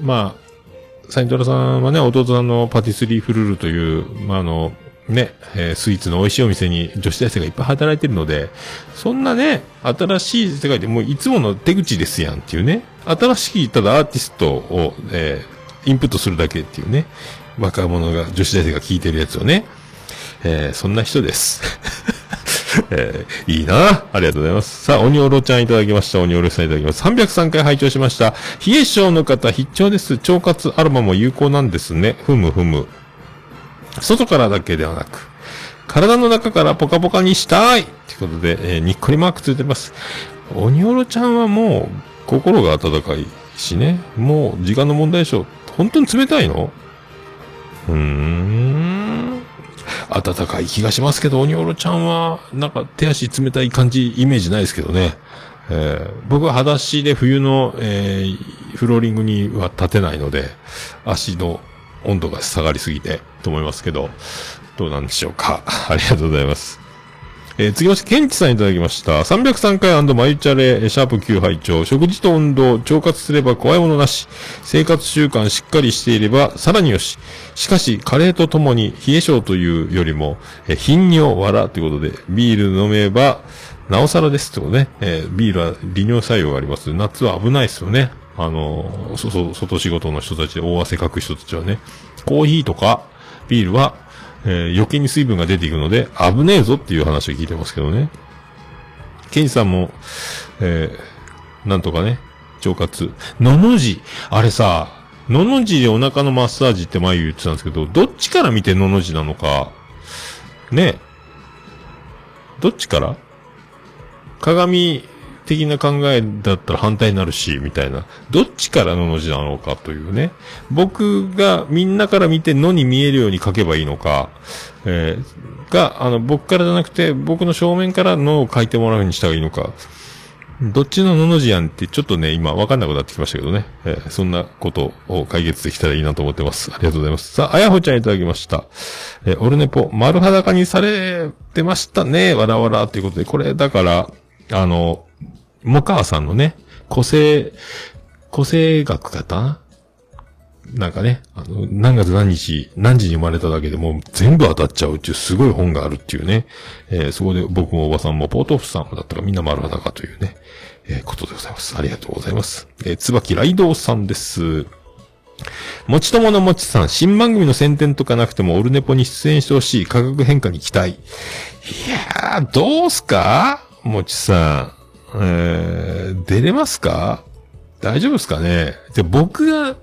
まあ、サイントラさんはね、弟さんのパティスリーフルールという、まあ、あの、ね、えースイーツの美味しいお店に女子大生がいっぱい働いてるので、そんなね、新しい世界でもういつもの手口ですやんっていうね、新しいただアーティストを、えーインプットするだけっていうね、若者が、女子大生が聞いてるやつをね、えーそんな人です。[LAUGHS] えーいいなありがとうございます。さあ、鬼おろちゃんいただきました。鬼おろさんいただきます。303回拝聴しました。冷え性の方必聴です。腸活アロマも有効なんですね。ふむふむ。外からだけではなく、体の中からポカポカにしたいということで、えーにっこりマークついてます。鬼おろちゃんはもう、心が温かいしね。もう、時間の問題でしょ。本当に冷たいの？うーん。暖かい気がしますけど、鬼おろちゃんは、なんか手足冷たい感じ、イメージないですけどね。えー僕は裸足で冬の、えーフローリングには立てないので、足の温度が下がりすぎて、と思いますけど、どうなんでしょうか。[LAUGHS] ありがとうございます。えー、次まして、ケンチさんいただきました。303回マユチャレ、シャープ9拝聴食事と運動、腸活すれば怖いものなし。生活習慣しっかりしていれば、さらによし。しかし、カレーとともに、冷え性というよりも、えー頻尿、笑ということで、ビール飲めば、なおさらですってことね。えービールは利尿作用があります。夏は危ないですよね。あの、そ、そ、外仕事の人たちで大汗かく人たちはね、コーヒーとかビールは、えー余計に水分が出ていくので、危ねえぞっていう話を聞いてますけどね。ケンジさんも、えー、なんとかね、腸活。のの字。あれさ、のの字でお腹のマッサージって前言ってたんですけど、どっちから見てのの字なのか、ねどっちから？鏡的な考えだったら反対になるし、みたいな。どっちからのの字なのかというね。僕がみんなから見てのに見えるように書けばいいのか、えー、が、あの、僕からじゃなくて、僕の正面からのを書いてもらうようにした方がいいのか。どっちののの字やんってちょっとね、今わかんなくなってきましたけどね。えーそんなことを解決できたらいいなと思ってます。ありがとうございます。さあ、あやほちゃんいただきました。えーオルネポ、丸裸にされてましたね。わらわらということで、これだから、あの、もかわさんのね、個性、個性学かなんかね、あの、何月何日、何時に生まれただけでも全部当たっちゃうっていうすごい本があるっていうね。えーそこで僕もおばさんもポートフさんもだったらみんな丸裸というね、えーことでございます。ありがとうございます。えー、つばきライドウさんです。もちとものもちさん、新番組の宣伝とかなくてもオルネポに出演してほしい価格変化に期待。いやー、どうすか？もちさん。えー、出れますか？大丈夫ですかね？で、僕が、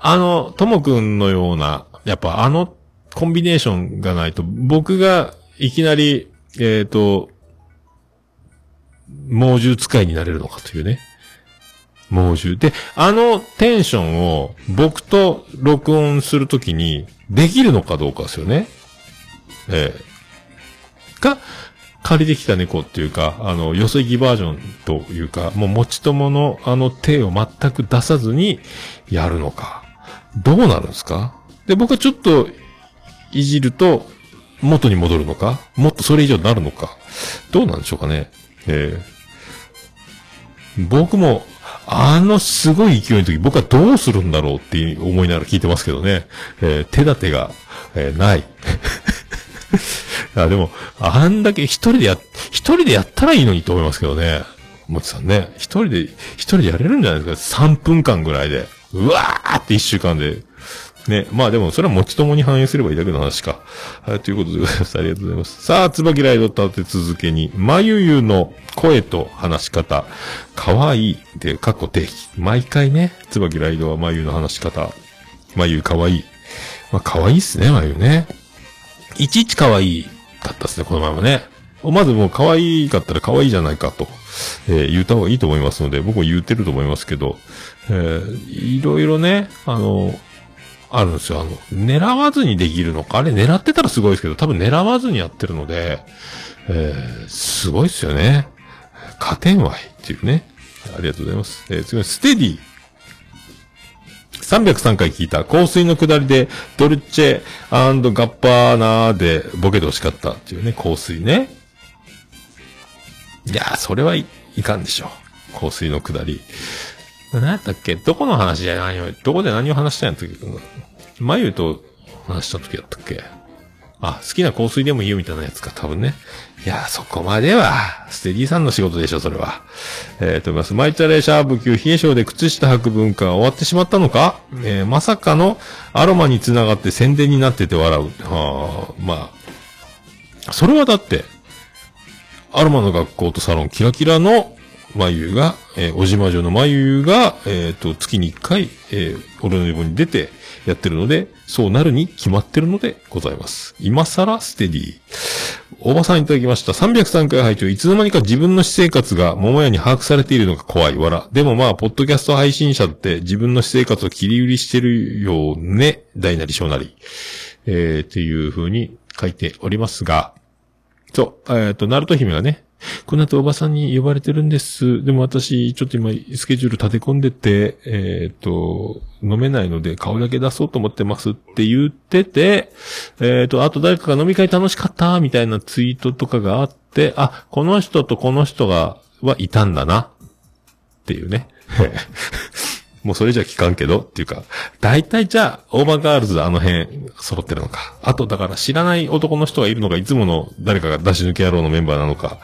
あの、ともくんのような、やっぱあのコンビネーションがないと、僕がいきなり、えっ、と、猛獣使いになれるのかというね。猛獣。で、あのテンションを僕と録音するときにできるのかどうかですよね。ええが、借りてきた猫っていうか、あの、よそ行きバージョンというか、もう持ち友のあの手を全く出さずにやるのか。どうなるんですか？で、僕はちょっといじると元に戻るのか？もっとそれ以上になるのか？どうなんでしょうかね？ええ僕も、あのすごい勢いの時、僕はどうするんだろうって思いながら聞いてますけどね。えー手立てが、えーない。あでも、あんだけ一人でや、一人でやったらいいのにと思いますけどね。もちさんね。一人で、一人でやれるんじゃないですか ?3 分間ぐらいで。うわーって一週間で。ね。まあでも、それは持ち友に反映すればいいだけの話か。はい、ということでございます。ありがとうございます。さあ、つばきライド立て続けに、まゆゆの声と話し方、かわいい。で、過去定期。毎回ね、つばきライドはまゆの話し方。まゆかわいい。まあ、かわいいっすね、まゆね。いちいち可愛いかったですね、この前もね。まずもう可愛かったら可愛いじゃないかと、えー言った方がいいと思いますので、僕も言ってると思いますけど、えーいろいろね、あの、あるんですよ。あの、狙わずにできるのか？あれ狙ってたらすごいですけど、多分狙わずにやってるので、えーすごいですよね。加点ワイっていうね。ありがとうございます。えー次はステディ。303回聞いた香水の下りで、ドルチェガッパーナーでボケて欲しかったっていうね、香水ね。いやー、それはい、いかんでしょう。香水の下り。何やったっけ？どこの話じゃないよ。どこで何を話したんやったっけ？まゆと話した時やったっけ？あ、好きな香水でもいいよみたいなやつか、多分ね。いや、そこまでは、ステディさんの仕事でしょ、それは。えー、と思います。マイチャレシャーブ級冷え性で靴下履く文化は終わってしまったのか、えーまさかのアロマにつながって宣伝になってて笑う。はあ、まあ。それはだって、アロマの学校とサロンキラキラの眉が、えー、おじま女の眉が、えっ、と、月に一回、えー、俺の横に出てやってるので、そうなるに決まってるのでございます。今更ステディ。おばさんいただきました。303回配聴いつの間にか自分の私生活が桃屋に把握されているのが怖い。わら。でもまあ、ポッドキャスト配信者って自分の私生活を切り売りしてるよね。大なり小なり。えー、っていう風に書いておりますが、そう、えっ、と、ナルト姫がね、この後おばさんに呼ばれてるんです。でも私、ちょっと今、スケジュール立て込んでて、えっ、と、飲めないので顔だけ出そうと思ってますって言ってて、えっ、と、あと誰かが飲み会楽しかった？みたいなツイートとかがあって、あ、この人とこの人が、はいたんだな。っていうね。[LAUGHS] もうそれじゃ聞かんけど、っていうか、大体じゃあ、オーバーガールズあの辺揃ってるのか。あと、だから知らない男の人がいるのが、いつもの誰かが出し抜け野郎のメンバーなのか。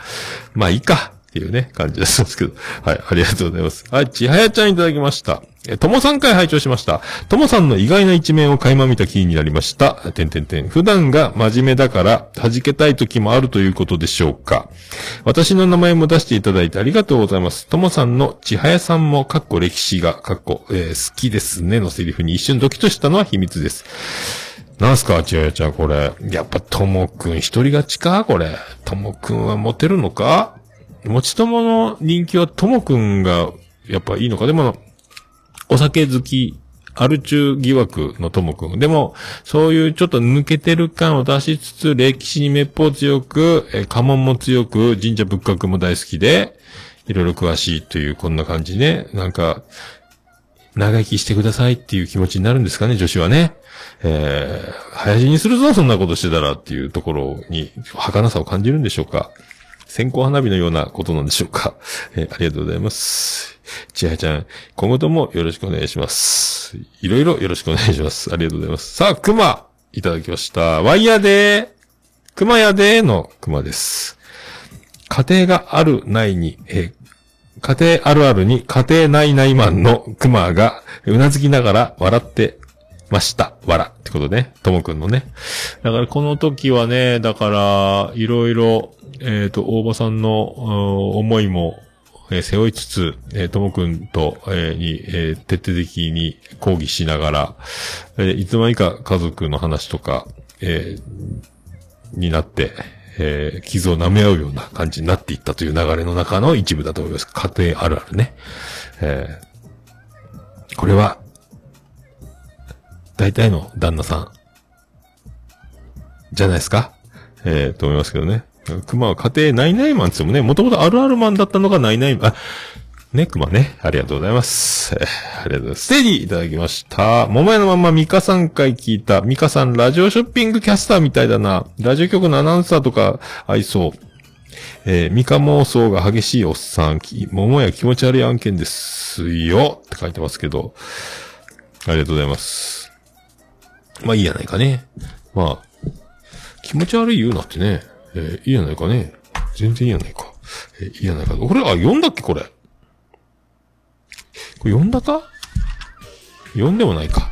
まあいいか。っていうね、感じですけど。はい、ありがとうございます。はい、ちはやちゃんいただきました。え、ともさん回拝聴しました。ともさんの意外な一面を垣間見た気になりました。てんてんてん。普段が真面目だから、弾けたい時もあるということでしょうか。私の名前も出していただいてありがとうございます。ともさんのちはやさんも、かっこ歴史が、かっこ、えー好きですねのセリフに一瞬ドキとしたのは秘密です。なんすか、ちはやちゃん、これ。やっぱ、ともくん一人勝ちかこれ。ともくんはモテるのか？持ちともの人気はともくんが、やっぱいいのかでも、お酒好き、アル中疑惑のともくん。でも、そういうちょっと抜けてる感を出しつつ、歴史に滅法強く、え家紋も強く、神社仏閣も大好きで、いろいろ詳しいという、こんな感じね。なんか、長生きしてくださいっていう気持ちになるんですかね、女子はね。えー、早死にするぞ、そんなことしてたらっていうところに、儚さを感じるんでしょうか。線香花火のようなことなんでしょうか。えーありがとうございます。ちはちゃん、今後ともよろしくお願いします。いろいろよろしくお願いします。ありがとうございます。さあ、熊いただきました。ワイヤーでー、熊屋でーの熊です。家庭があるないに、えー家庭あるあるに家庭ないないマンの熊がうなずきながら笑ってました。笑ってことね。ともくんのね。だからこの時はね、だから、いろいろ、えっ、と、大場さんの思いも、えー背負いつつ、えーともくんと、えーに、えー徹底的に抗議しながら、えーいつの間にか家族の話とか、えーになって、えー傷を舐め合うような感じになっていったという流れの中の一部だと思います。家庭あるあるね。えーこれは、大体の旦那さん、じゃないですか？えー、と思いますけどね。熊は家庭ないないマンって言ってもね、もともとあるあるマンだったのがないない、あ、ね、熊ね。ありがとうございます。ありがとうございます。ステディいただきました。桃屋のまんまミカさん回聞いた。ミカさんラジオショッピングキャスターみたいだな。ラジオ局のアナウンサーとか合いそう。えー、ミカ妄想が激しいおっさん、桃屋気持ち悪い案件ですよ。って書いてますけど。ありがとうございます。まあいいやないかね。まあ、気持ち悪い言うなってね。えーいいやないかね。全然いいやないか。えーいいやないか。これ、あ、読んだっけこれ。これ読んだか？読んでもないか。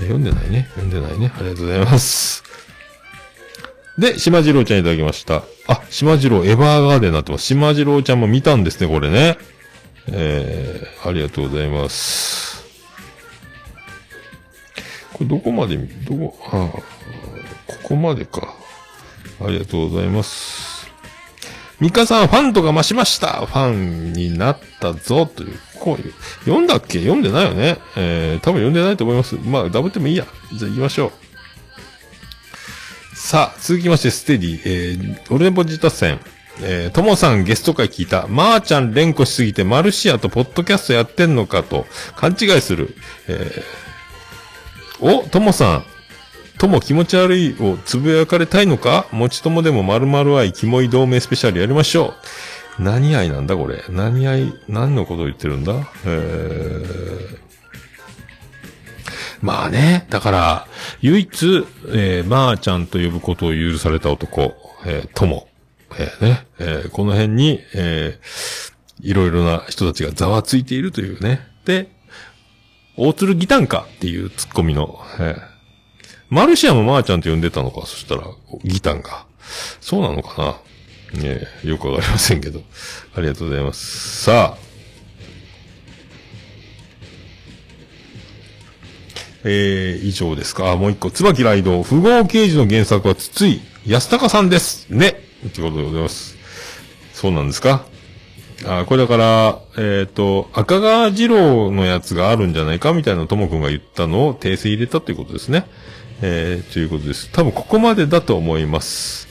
えー読んでないね。読んでないね。ありがとうございます。で、島次郎ちゃんいただきました。あ、島次郎エヴァーガーデンになってます。島次郎ちゃんも見たんですね、これね。えー、ありがとうございます。これどこまで、どこ、ああ、ここまでか。ありがとうございます。ミカさん、ファンとか増しましたファンになったぞという、こういう、読んだっけ？読んでないよねえー、多分読んでないと思います。まあ、ダブってもいいや。じゃあ行きましょう。さあ、続きまして、ステディ、えー、オルネポジタ戦。えー、ともさんゲスト会聞いた。まー、ちゃん連呼しすぎてマルシアとポッドキャストやってんのかと勘違いする。えー、お、ともさん。とも気持ち悪いをつぶやかれたいのか？もちともでも〇〇愛キモい同盟スペシャルやりましょう。何愛なんだこれ？何愛、何のことを言ってるんだ？えー、まあね、だから、唯一、えー、まーちゃんと呼ぶことを許された男、えー、とも、えーね、えーこの辺に、えーいろいろな人たちがざわついているというね。で、大鶴ギタンかっていうツッコミの、えーマルシアもまーちゃんと呼んでたのか、そしたら、ギタンが。そうなのかな？ねえよくわかりませんけど。ありがとうございます。さあ。えー、以上ですか？もう一個。椿ライド。富豪刑事の原作は筒井安隆さんです。ね。ということでございます。そうなんですか？あこれだから、えっ、と、赤川二郎のやつがあるんじゃないかみたいなともくんが言ったのを訂正入れたということですね。えー、ということです。多分ここまでだと思います。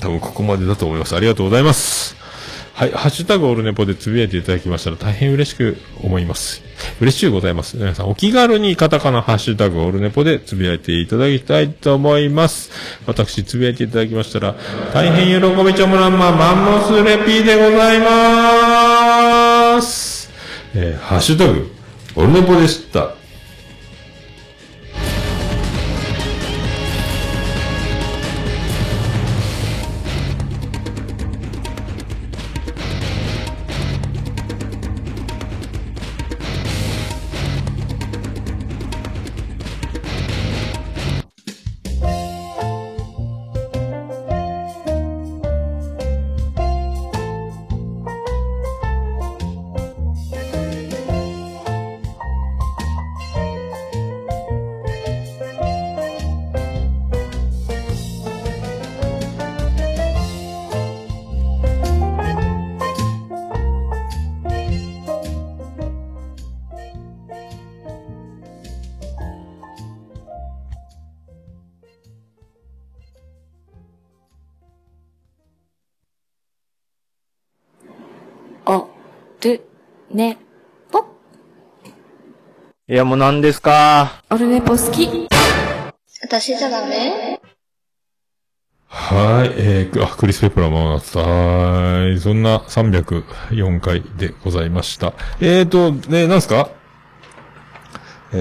多分ここまでだと思います。ありがとうございます。はい、ハッシュタグオルネポでつぶやいていただきましたら大変嬉しく思います。嬉しゅうございます。皆さんお気軽にカタカナハッシュタグオルネポでつぶやいていただきたいと思います。私つぶやいていただきましたら大変喜びちょもらんまマンモスレピーでございます。えーハッシュタグオルネポでした。ネポ。いや、もう何ですか？オルネポ好き。私じゃダメ？はい、えー、あ、クリス・ペプラーマンさはい。そんな304回でございました。えーと、ね、なんすか？え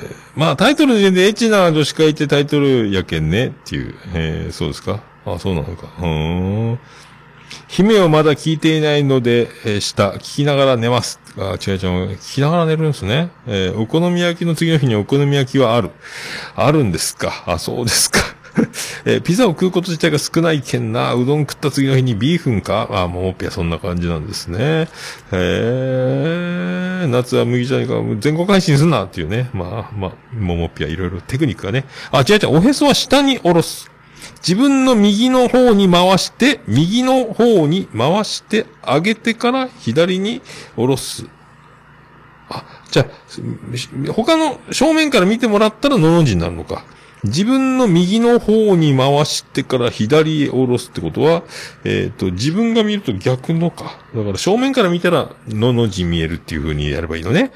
ー、まあタイトルでエッチな女子会ってタイトルやけんねっていう、えー、そうですか？あ、そうなのか。うーん。姫をまだ聞いていないので、えー、下、聞きながら寝ます。あ、違う違う、聞きながら寝るんですね。えー、お好み焼きの次の日にお好み焼きはある。あるんですか？あ、そうですか。[LAUGHS] えーピザを食うこと自体が少ないけんな。うどん食った次の日にビーフンか？あ、もうぴゃそんな感じなんですね。へー夏は麦茶にか、全国配信すんなっていうね。まあ、まあ、ももぴゃいろいろテクニックがね。あ、違う違う、おへそは下に下ろす。自分の右の方に回して、右の方に回して、上げてから左に下ろす。あ、じゃあ、他の正面から見てもらったらのの字になるのか。自分の右の方に回してから左へ下ろすってことは、えっ、と、自分が見ると逆のか。だから正面から見たら、のの字見えるっていう風にやればいいのね。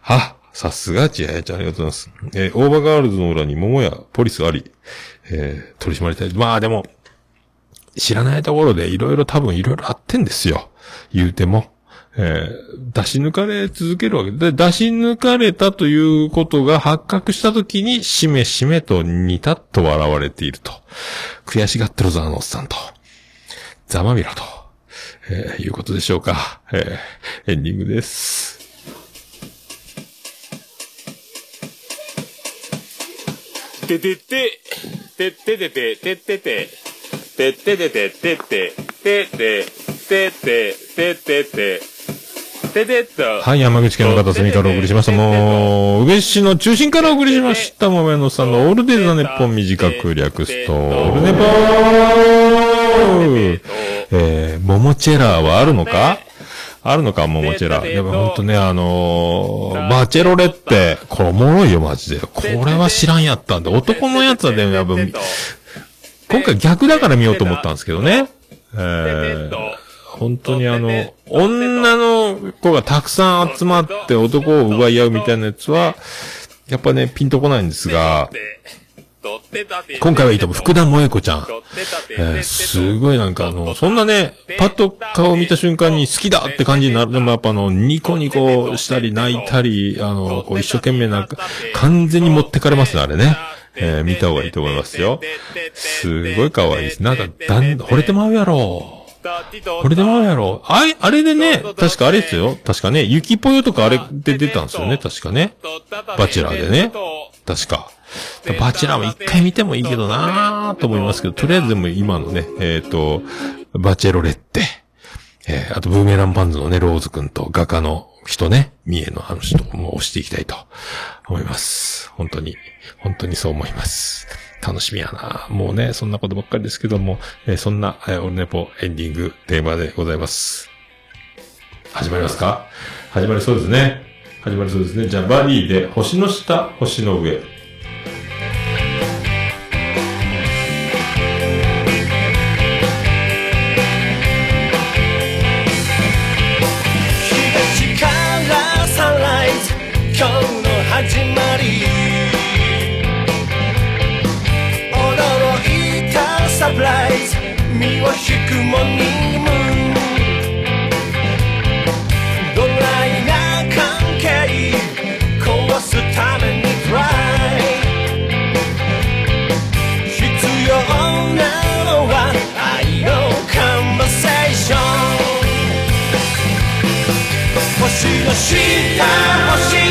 は、さすが、ちややちゃんありがとうございます。えーオーバーガールズの裏に桃やポリスあり、えー取り締まりたい。まあでも、知らないところでいろいろ多分いろいろあってんですよ。言うても。えー出し抜かれ続けるわけで、出し抜かれたということが発覚したときに、しめしめと似たと笑われていると。悔しがってるぞ、あのおっさんと。ざまみろと。えーいうことでしょうか。えーエンディングです。ててて、てててて、ててて、てててて、てて、てて、てて、ててて、ててと。はい、山口県の片隅からお送りしました。もう、宇部市の中心からお送りしました。もめのさんのオールデイズ・ザ・ネッポン短く略すと、オールネポーえー、モモチェラーはあるのか？あるのか、モモチェラー。でもほんとね、あのー、バチェロレって、これおもろいよ、マジで。これは知らんやったんで、男のやつはでもやっぱ、今回逆だから見ようと思ったんですけどね。えー、本当にあの、女の子がたくさん集まって男を奪い合うみたいなやつは、やっぱね、ピンとこないんですが、今回はいいと思う。福田萌子ちゃん。えー、すごいなんかあの、そんなね、パッと顔を見た瞬間に好きだって感じになる。でもやっぱあの、ニコニコしたり泣いたり、あの、こう一生懸命なんか、完全に持ってかれますね、あれね。えー、見た方がいいと思いますよ。すごい可愛いです。なんか、だん、惚れてまうやろ。惚れてまうやろ。あれ、あれでね、確かあれですよ。確かね、ゆきぽよとかあれで出たんですよね、確かね。バチェラーでね。確か。バチェラーも一回見てもいいけどなーと思いますけど、とりあえずでも今のね、えっ、と、バチェロレッテ。えーあとブーメランパンズのね、ローズくんと画家の人ね、三重のあの人も押していきたいと思います。本当に、本当にそう思います。楽しみやなもうね、そんなことばっかりですけども、えーそんな、えーオルネポエンディングテーマでございます。始まりますか？始まりそうですね。始まりそうですね。じゃあ、バディで、星の下、星の上。しくもにもドライな関係壊すためにフライ必要なのは愛のカンバセーション星の下星の